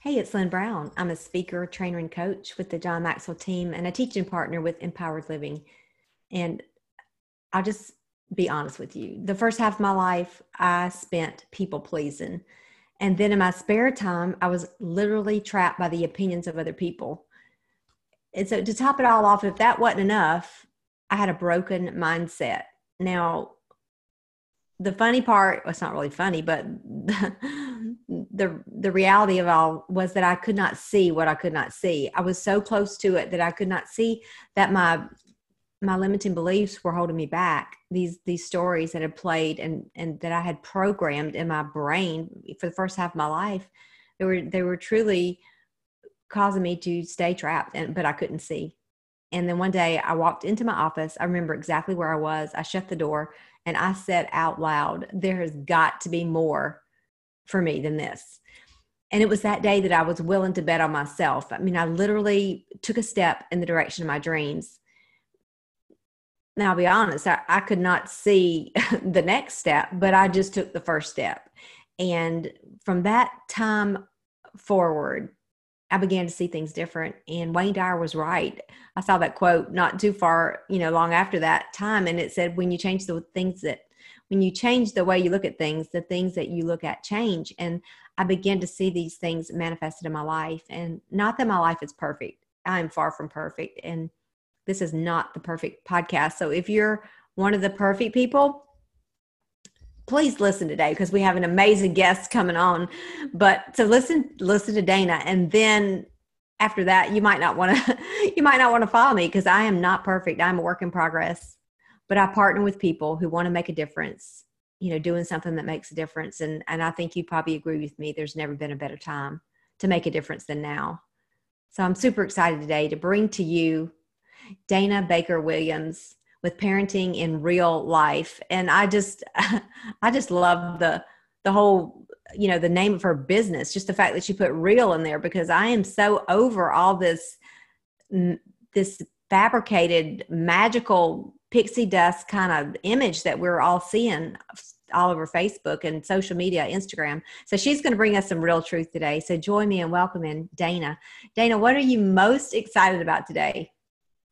Hey, it's Lynn Brown. I'm a speaker, trainer, and coach with the John Maxwell team and a teaching partner with Empowered Living. And I'll just be honest with you. The first half of my life, I spent people pleasing. And then in my spare time, I was literally trapped by the opinions of other people. And so to top it all off, if that wasn't enough, I had a broken mindset. Now, the funny part well, it's not really funny but the, the reality of all was that i could not see what i could not see. I was so close to it that i could not see that my my limiting beliefs were holding me back. These these stories that had played and and that i had programmed in my brain for the first half of my life they were they were truly causing me to stay trapped and but i couldn't see. And then one day i walked into my office. I remember exactly where i was. I shut the door and I said out loud, there has got to be more for me than this. And it was that day that I was willing to bet on myself. I mean, I literally took a step in the direction of my dreams. Now, I'll be honest, I, I could not see the next step, but I just took the first step. And from that time forward, I began to see things different. And Wayne Dyer was right. I saw that quote not too far, you know, long after that time. And it said, when you change the things that, when you change the way you look at things, the things that you look at change. And I began to see these things manifested in my life. And not that my life is perfect, I am far from perfect. And this is not the perfect podcast. So if you're one of the perfect people, please listen today because we have an amazing guest coming on. But so listen, listen to Dana, and then after that, you might not want to, you might not want to follow me because I am not perfect. I'm a work in progress, but I partner with people who want to make a difference. You know, doing something that makes a difference, and and I think you probably agree with me. There's never been a better time to make a difference than now. So I'm super excited today to bring to you Dana Baker Williams with parenting in real life and i just i just love the the whole you know the name of her business just the fact that she put real in there because i am so over all this this fabricated magical pixie dust kind of image that we're all seeing all over facebook and social media instagram. So she's going to bring us some real truth today. So join me in welcoming dana. Dana what are you most excited about today?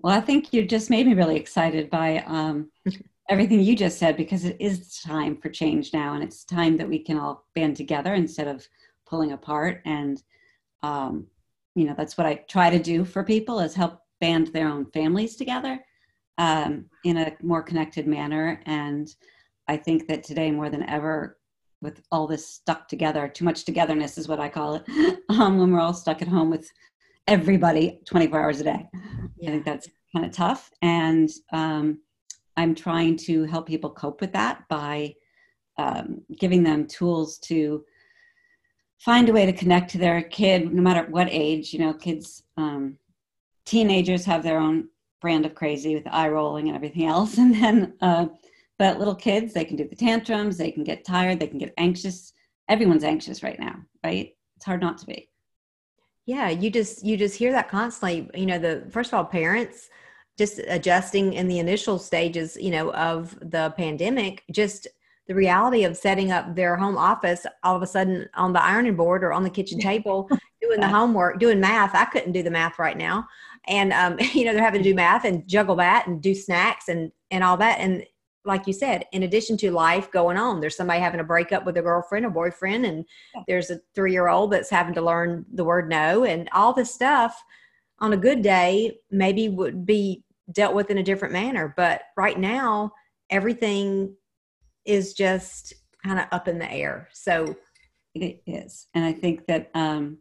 Well, I think you just made me really excited by um, everything you just said because it is time for change now, and it's time that we can all band together instead of pulling apart. And um, you know, that's what I try to do for people is help band their own families together um, in a more connected manner. And I think that today more than ever, with all this stuck together, too much togetherness is what I call it, um, when we're all stuck at home with everybody 24 hours a day. Yeah. I think that's kind of tough. And um, I'm trying to help people cope with that by um, giving them tools to find a way to connect to their kid, no matter what age. You know, kids, um, teenagers have their own brand of crazy with eye rolling and everything else. And then, uh, but little kids, they can do the tantrums, they can get tired, they can get anxious. Everyone's anxious right now, right? It's hard not to be yeah you just you just hear that constantly you know the first of all parents just adjusting in the initial stages you know of the pandemic just the reality of setting up their home office all of a sudden on the ironing board or on the kitchen table doing the homework doing math i couldn't do the math right now and um, you know they're having to do math and juggle that and do snacks and and all that and like you said, in addition to life going on, there's somebody having a breakup with a girlfriend or boyfriend, and there's a three year old that's having to learn the word no, and all this stuff on a good day maybe would be dealt with in a different manner. But right now, everything is just kind of up in the air. So it is. And I think that um,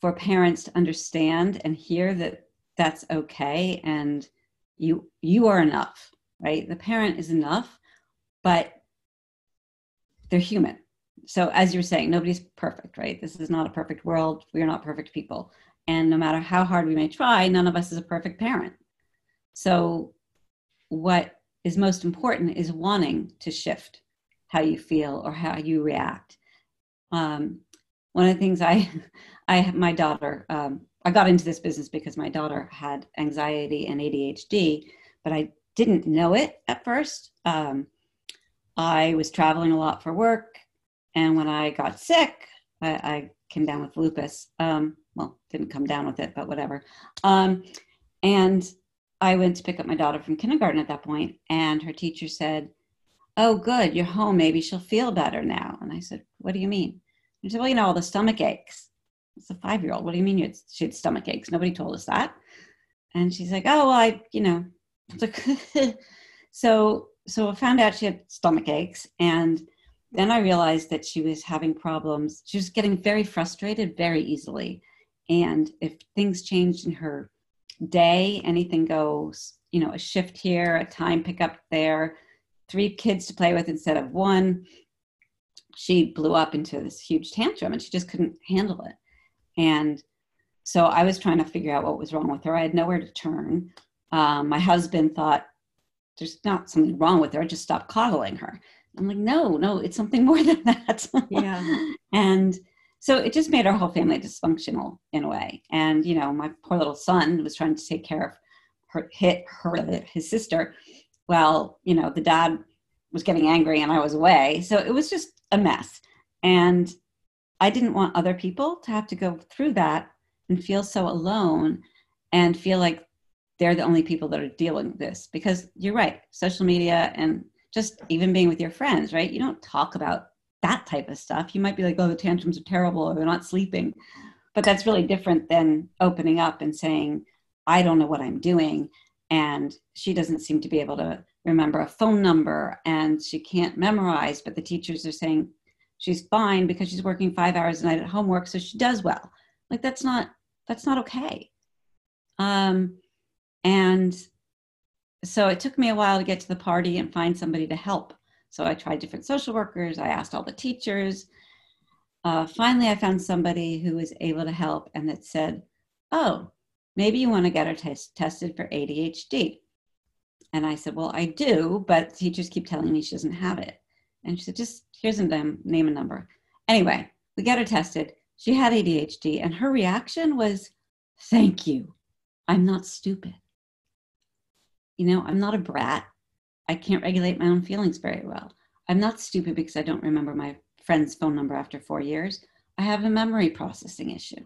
for parents to understand and hear that that's okay and you you are enough right? The parent is enough, but they're human. So, as you're saying, nobody's perfect, right? This is not a perfect world. We are not perfect people. And no matter how hard we may try, none of us is a perfect parent. So, what is most important is wanting to shift how you feel or how you react. Um, one of the things I, I, my daughter, um, I got into this business because my daughter had anxiety and ADHD, but I didn't know it at first. Um, I was traveling a lot for work, and when I got sick, I, I came down with lupus. Um, well, didn't come down with it, but whatever. Um, and I went to pick up my daughter from kindergarten at that point, and her teacher said, Oh, good, you're home. Maybe she'll feel better now. And I said, What do you mean? She said, Well, you know, all the stomach aches. It's a five year old. What do you mean you had, she had stomach aches? Nobody told us that. And she's like, Oh, well, I, you know, so so I found out she had stomach aches, and then I realized that she was having problems. She was getting very frustrated very easily, and if things changed in her day, anything goes. You know, a shift here, a time pickup there, three kids to play with instead of one. She blew up into this huge tantrum, and she just couldn't handle it. And so I was trying to figure out what was wrong with her. I had nowhere to turn. Um, my husband thought there's not something wrong with her. I just stopped coddling her. I'm like, no, no, it's something more than that. Yeah. and so it just made our whole family dysfunctional in a way. And, you know, my poor little son was trying to take care of her, hit her, his sister. Well, you know, the dad was getting angry and I was away. So it was just a mess. And I didn't want other people to have to go through that and feel so alone and feel like they're the only people that are dealing with this. Because you're right social media and just even being with your friends right? You don't talk about that type of stuff. You might be like oh the tantrums are terrible or they're not sleeping. But that's really different than opening up and saying i don't know what i'm doing. And she doesn't seem to be able to remember a phone number and she can't memorize but the teachers are saying she's fine because she's working five hours a night at homework so she does well like that's not that's not okay um and so it took me a while to get to the party and find somebody to help. So I tried different social workers, I asked all the teachers. Uh, finally, I found somebody who was able to help and that said, Oh, maybe you want to get her t- tested for ADHD. And I said, Well, I do, but teachers keep telling me she doesn't have it. And she said, Just here's a name, name and number. Anyway, we got her tested. She had ADHD, and her reaction was, Thank you. I'm not stupid you know, I'm not a brat. I can't regulate my own feelings very well. I'm not stupid because I don't remember my friend's phone number after four years. I have a memory processing issue.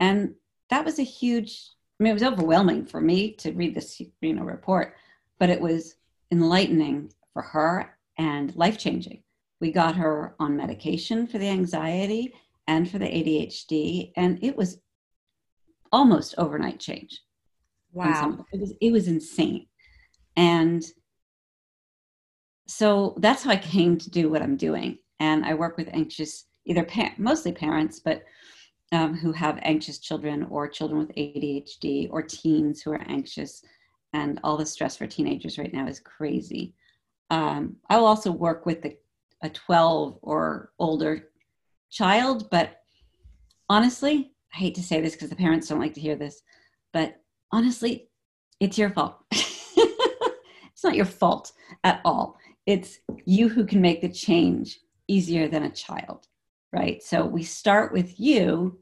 And that was a huge, I mean, it was overwhelming for me to read this, you know, report, but it was enlightening for her and life changing. We got her on medication for the anxiety and for the ADHD, and it was almost overnight change. Wow. It was it was insane. And so that's how I came to do what I'm doing. And I work with anxious, either pa- mostly parents, but um, who have anxious children or children with ADHD or teens who are anxious. And all the stress for teenagers right now is crazy. Um, I will also work with the, a 12 or older child, but honestly, I hate to say this because the parents don't like to hear this, but honestly, it's your fault. it's not your fault at all. It's you who can make the change easier than a child, right? So we start with you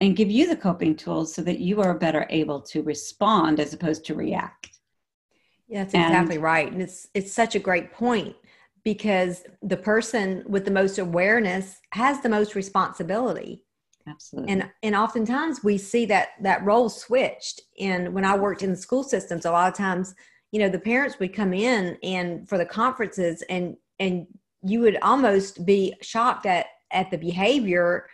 and give you the coping tools so that you are better able to respond as opposed to react. Yeah, that's exactly and, right. And it's it's such a great point because the person with the most awareness has the most responsibility absolutely and and oftentimes we see that that role switched and when i worked in the school systems a lot of times you know the parents would come in and for the conferences and and you would almost be shocked at at the behavior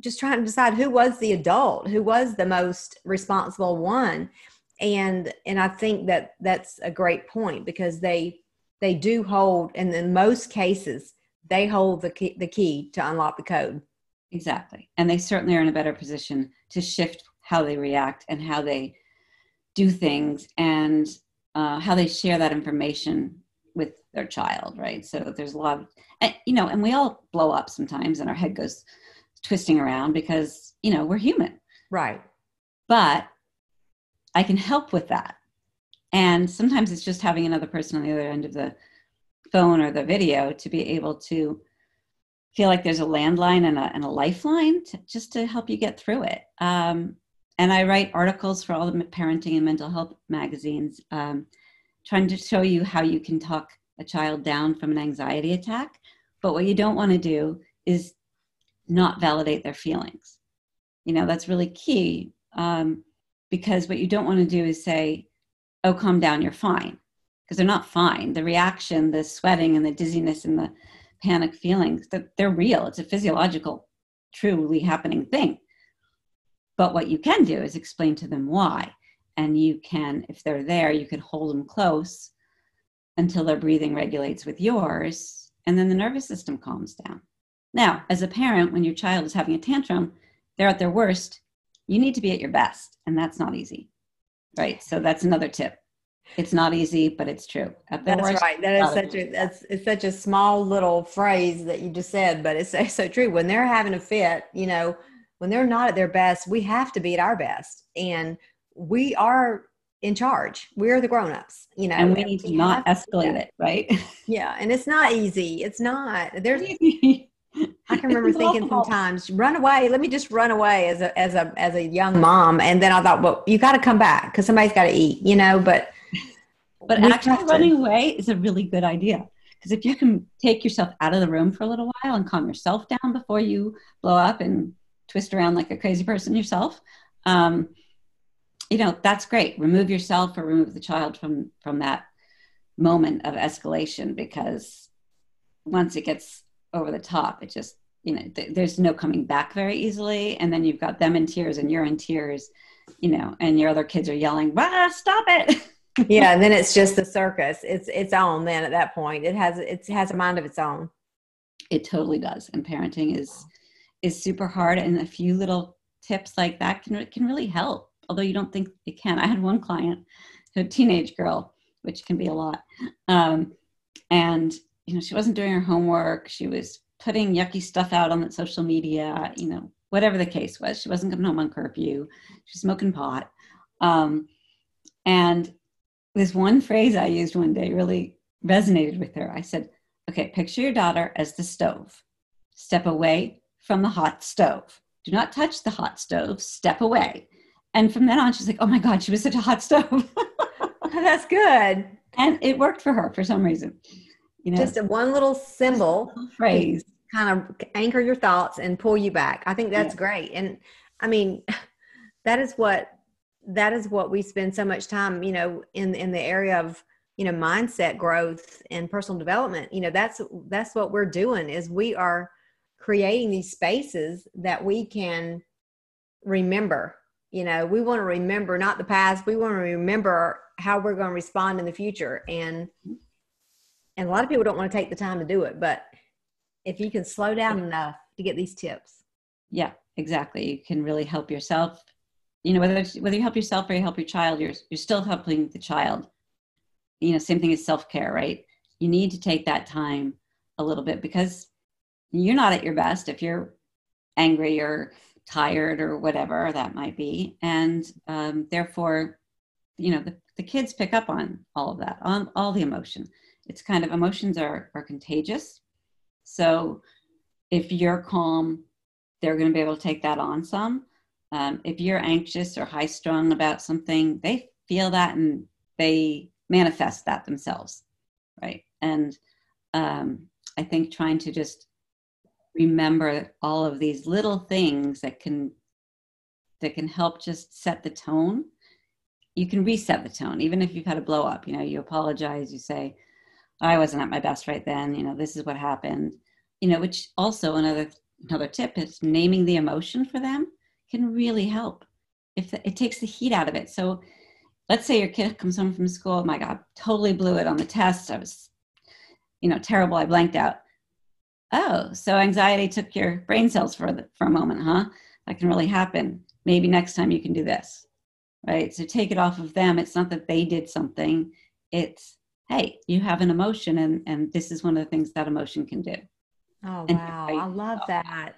just trying to decide who was the adult who was the most responsible one and and i think that that's a great point because they they do hold and in most cases they hold the key, the key to unlock the code Exactly. And they certainly are in a better position to shift how they react and how they do things and uh, how they share that information with their child, right? So there's a lot of, and, you know, and we all blow up sometimes and our head goes twisting around because, you know, we're human. Right. But I can help with that. And sometimes it's just having another person on the other end of the phone or the video to be able to feel like there's a landline and a, and a lifeline to, just to help you get through it. Um, and I write articles for all the parenting and mental health magazines, um, trying to show you how you can talk a child down from an anxiety attack. But what you don't want to do is not validate their feelings. You know, that's really key um, because what you don't want to do is say, oh, calm down, you're fine. Because they're not fine. The reaction, the sweating and the dizziness and the panic feelings, they're, real. It's a physiological, truly happening thing. But what you can do is explain to them why. And you can, if they're there, you can hold them close until their breathing regulates with yours, and then the nervous system calms down. Now, as a parent, when your child is having a tantrum, they're at their worst, you need to be at your best, and that's not easy. Right? So that's another tip. It's not easy, but it's true. At that's worst, right. That is such a that's it's such a small little phrase that you just said, but it's, it's so true. When they're having a fit, you know, when they're not at their best, we have to be at our best. And we are in charge. We're the grown-ups, you know. And we need to not escalate it, right? Yeah, and it's not easy. It's not. There's I can remember thinking sometimes, run away. Let me just run away as a as a as a young mom. And then I thought, well, you got to come back because somebody's got to eat, you know. But but actually, running away is a really good idea because if you can take yourself out of the room for a little while and calm yourself down before you blow up and twist around like a crazy person yourself, um, you know that's great. Remove yourself or remove the child from from that moment of escalation because once it gets over the top. It just, you know, th- there's no coming back very easily. And then you've got them in tears and you're in tears, you know, and your other kids are yelling, ah, stop it. yeah. And then it's just the circus. It's, it's on then at that point. It has, it has a mind of its own. It totally does. And parenting is, is super hard. And a few little tips like that can, can really help. Although you don't think it can. I had one client, a teenage girl, which can be a lot. Um, and you know, she wasn't doing her homework. She was putting yucky stuff out on the social media, you know, whatever the case was. She wasn't coming home on curfew. She's smoking pot. Um, and this one phrase I used one day really resonated with her. I said, okay, picture your daughter as the stove. Step away from the hot stove. Do not touch the hot stove. Step away. And from then on, she's like, oh my God, she was such a hot stove. That's good. And it worked for her for some reason you know. Just a one little symbol phrase. kind of anchor your thoughts and pull you back. I think that's yeah. great. And i mean that is what that is what we spend so much time you know in in the area of you know mindset growth and personal development. You know that's that's what we're doing is we are creating these spaces that we can remember. You know we want to remember not the past. We want to remember how we're going to respond in the future. And mm-hmm. And a lot of people don't want to take the time to do it but if you can slow down enough to get these tips. Yeah exactly. You can really help yourself you know whether whether you help yourself or you help your child you're you're still helping the child. You know same thing as self-care right? You need to take that time a little bit because you're not at your best if you're angry or tired or whatever that might be. And um, therefore you know the, the kids pick up on all of that on all the emotion it's kind of emotions are, are contagious. So if you're calm, they're going to be able to take that on some. Um, if you're anxious or high strung about something, they feel that and they manifest that themselves, right? And um, I think trying to just remember all of these little things that can that can help just set the tone. You can reset the tone, even if you've had a blow up. You know, you apologize, you say, I wasn't at my best right then. You know, this is what happened. You know, which also another another tip is naming the emotion for them can really help. If it takes the heat out of it. So, let's say your kid comes home from school. Oh my God, totally blew it on the test. I was, you know, terrible. I blanked out. Oh, so anxiety took your brain cells for the, for a moment, huh? That can really happen. Maybe next time you can do this, right? So take it off of them. It's not that they did something. It's hey, you have an emotion, and and this is one of the things that emotion can do. Oh wow, I love oh, that.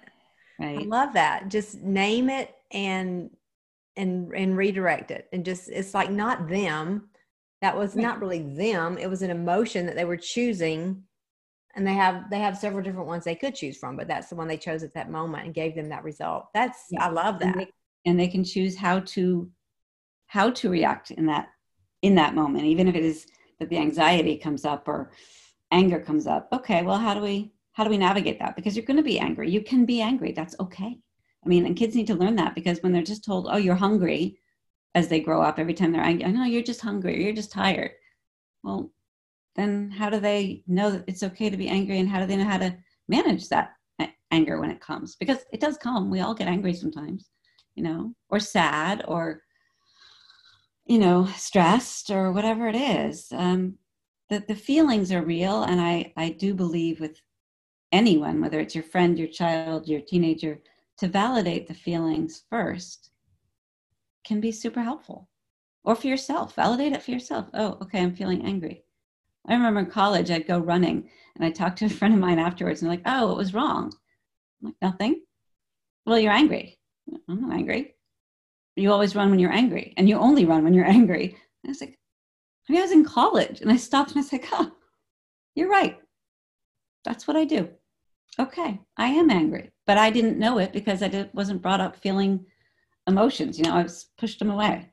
Right. I love that. Just name it and and and redirect it, and just it's like not them. That was right. not really them. It was an emotion that they were choosing, and they have they have several different ones they could choose from, but that's the one they chose at that moment and gave them that result. That's yeah. I love that. And they, and they can choose how to how to react in that in that moment, even if it is that the anxiety comes up or anger comes up okay well how do we how do we navigate that? Because you're going to be angry. You can be angry. That's okay. I mean, and kids need to learn that because when they're just told, oh, you're hungry as they grow up, every time they're angry, I know you're just hungry, you're just tired. Well, then how do they know that it's okay to be angry and how do they know how to manage that anger when it comes? Because it does come. We all get angry sometimes, you know, or sad or, you know, stressed or whatever it is. Um, the, the feelings are real. And I, I do believe with anyone, whether it's your friend, your child, your teenager, to validate the feelings first can be super helpful. Or for yourself, validate it for yourself. Oh, okay, I'm feeling angry. I remember in college, I'd go running and I talked to a friend of mine afterwards and they're like, oh, what was wrong? I'm like, nothing. Well, you're angry. I'm not angry. You always run when you're angry and you only run when you're angry. And I was like, I mean, I was in college and I stopped and I was like, oh, you're right. That's what I do. Okay, I am angry, but I didn't know it because I did, wasn't brought up feeling emotions. You know, I was pushed them away.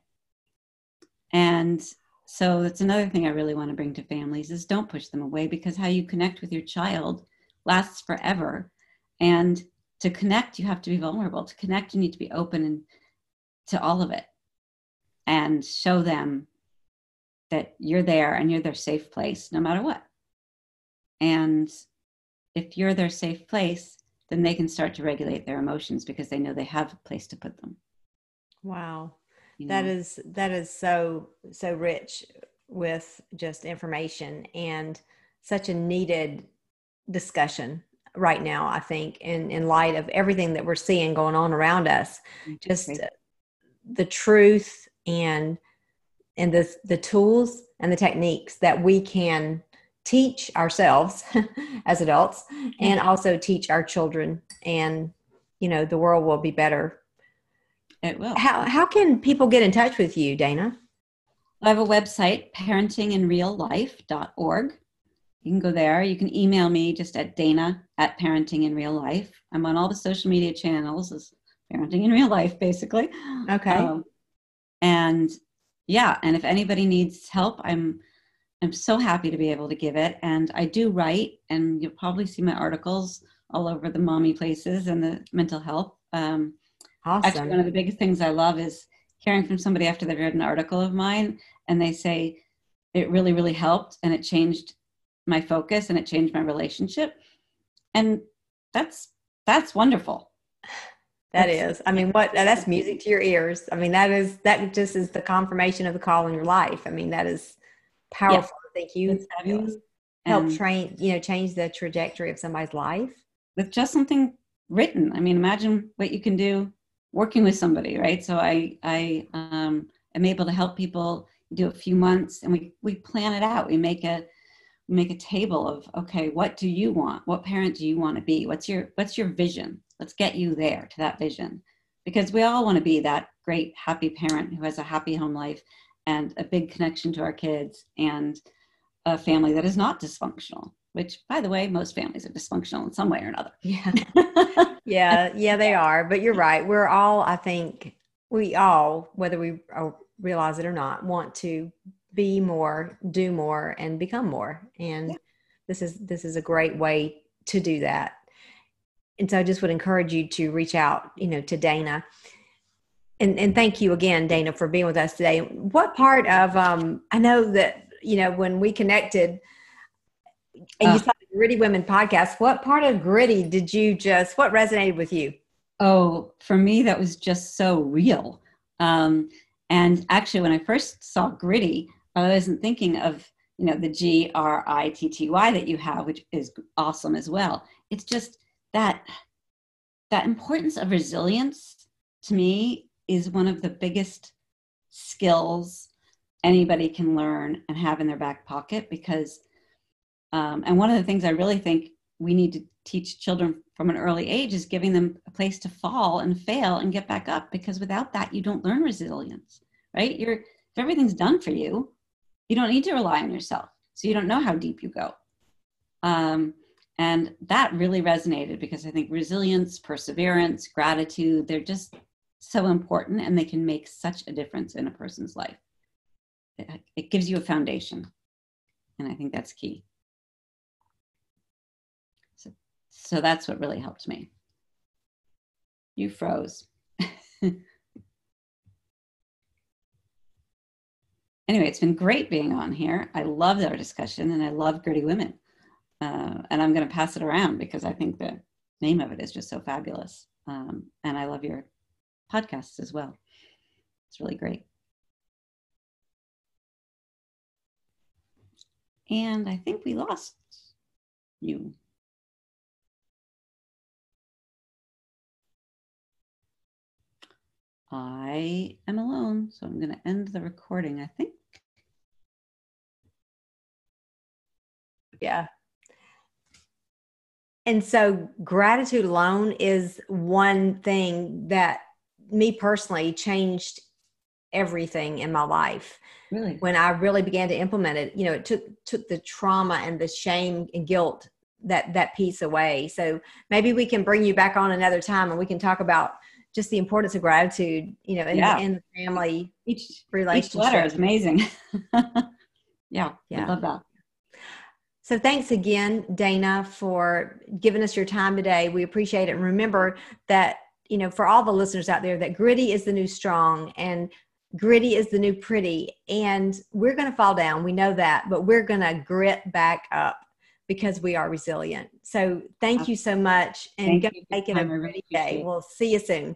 And so that's another thing I really want to bring to families is don't push them away because how you connect with your child lasts forever. And to connect, you have to be vulnerable. To connect, you need to be open and to all of it and show them that you're there and you're their safe place no matter what. And if you're their safe place, then they can start to regulate their emotions because they know they have a place to put them. Wow. You that know? is that is so so rich with just information and such a needed discussion right now i think in in light of everything that we're seeing going on around us mm-hmm. just the truth and and the the tools and the techniques that we can teach ourselves as adults and also teach our children. And you know the world will be better. It will. How, how can people get in touch with you dana? I have a website parentinginreallife.org you can go there. You can email me just at dana at parenting in real life i'm on all the social media channels as parenting in real life basically okay um, and yeah and if anybody needs help i'm I'm so happy to be able to give it. And I do write, and you'll probably see my articles all over the mommy places and the mental health. Um, awesome. Actually, one of the biggest things I love is hearing from somebody after they've read an article of mine and they say, it really, really helped and it changed my focus and it changed my relationship. And that's that's wonderful. That that's. I mean, what that's music to your ears. I mean, that is that just is the confirmation of the call in your life. I mean, that is powerful. Yeah. Thank you. You help train, you know, change the trajectory of somebody's life with just something written. I mean, imagine what you can do working with somebody, right? So I, I um, am able to help people do a few months and we, we plan it out. We make a, make a table of, okay, what do you want? What parent do you want to be? What's your, what's your vision? Let's get you there to that vision because we all want to be that great, happy parent who has a happy home life and a big connection to our kids and a family that is not dysfunctional which by the way most families are dysfunctional in some way or another yeah yeah yeah they are but you're right we're all i think we all whether we uh, realize it or not want to be more do more and become more and yeah. this is this is a great way to do that and so i just would encourage you to reach out you know to dana and, and thank you again, Dana, for being with us today. What part of um, I know that you know when we connected, and you uh, saw the Gritty Women podcast. What part of Gritty did you just? What resonated with you? Oh, for me, that was just so real. Um, and actually, when I first saw Gritty, I wasn't thinking of you know the G R I T T Y that you have, which is awesome as well. It's just that that importance of resilience to me is one of the biggest skills anybody can learn and have in their back pocket because um, and one of the things i really think we need to teach children from an early age is giving them a place to fall and fail and get back up because without that you don't learn resilience right you're if everything's done for you you don't need to rely on yourself so you don't know how deep you go um, and that really resonated because i think resilience perseverance gratitude they're just so important and they can make such a difference in a person's life. It, it gives you a foundation. And I think that's key. So so that's what really helped me. You froze. anyway, it's been great being on here. I loved our discussion and I love Gritty Women. Uh, and I'm going to pass it around because I think the name of it is just so fabulous. Um, and I love your podcasts as well. It's really great. And I think we lost you. I am alone, so I'm going to end the recording, I think. Yeah. And so gratitude alone is one thing that me personally changed everything in my life. Really? When I really began to implement it, you know, it took took the trauma and the shame and guilt that that piece away. So maybe we can bring you back on another time and we can talk about just the importance of gratitude, you know, in, yeah. in the family each relationship. Each letter is amazing. yeah, yeah, I love that. So thanks again, Dana, for giving us your time today. We appreciate it. And remember that, you know, for all the listeners out there, that gritty is the new strong and gritty is the new pretty. And we're going to fall down. We know that, but we're going to grit back up because we are resilient. So thank you so much and go make it a great day. We'll see you soon.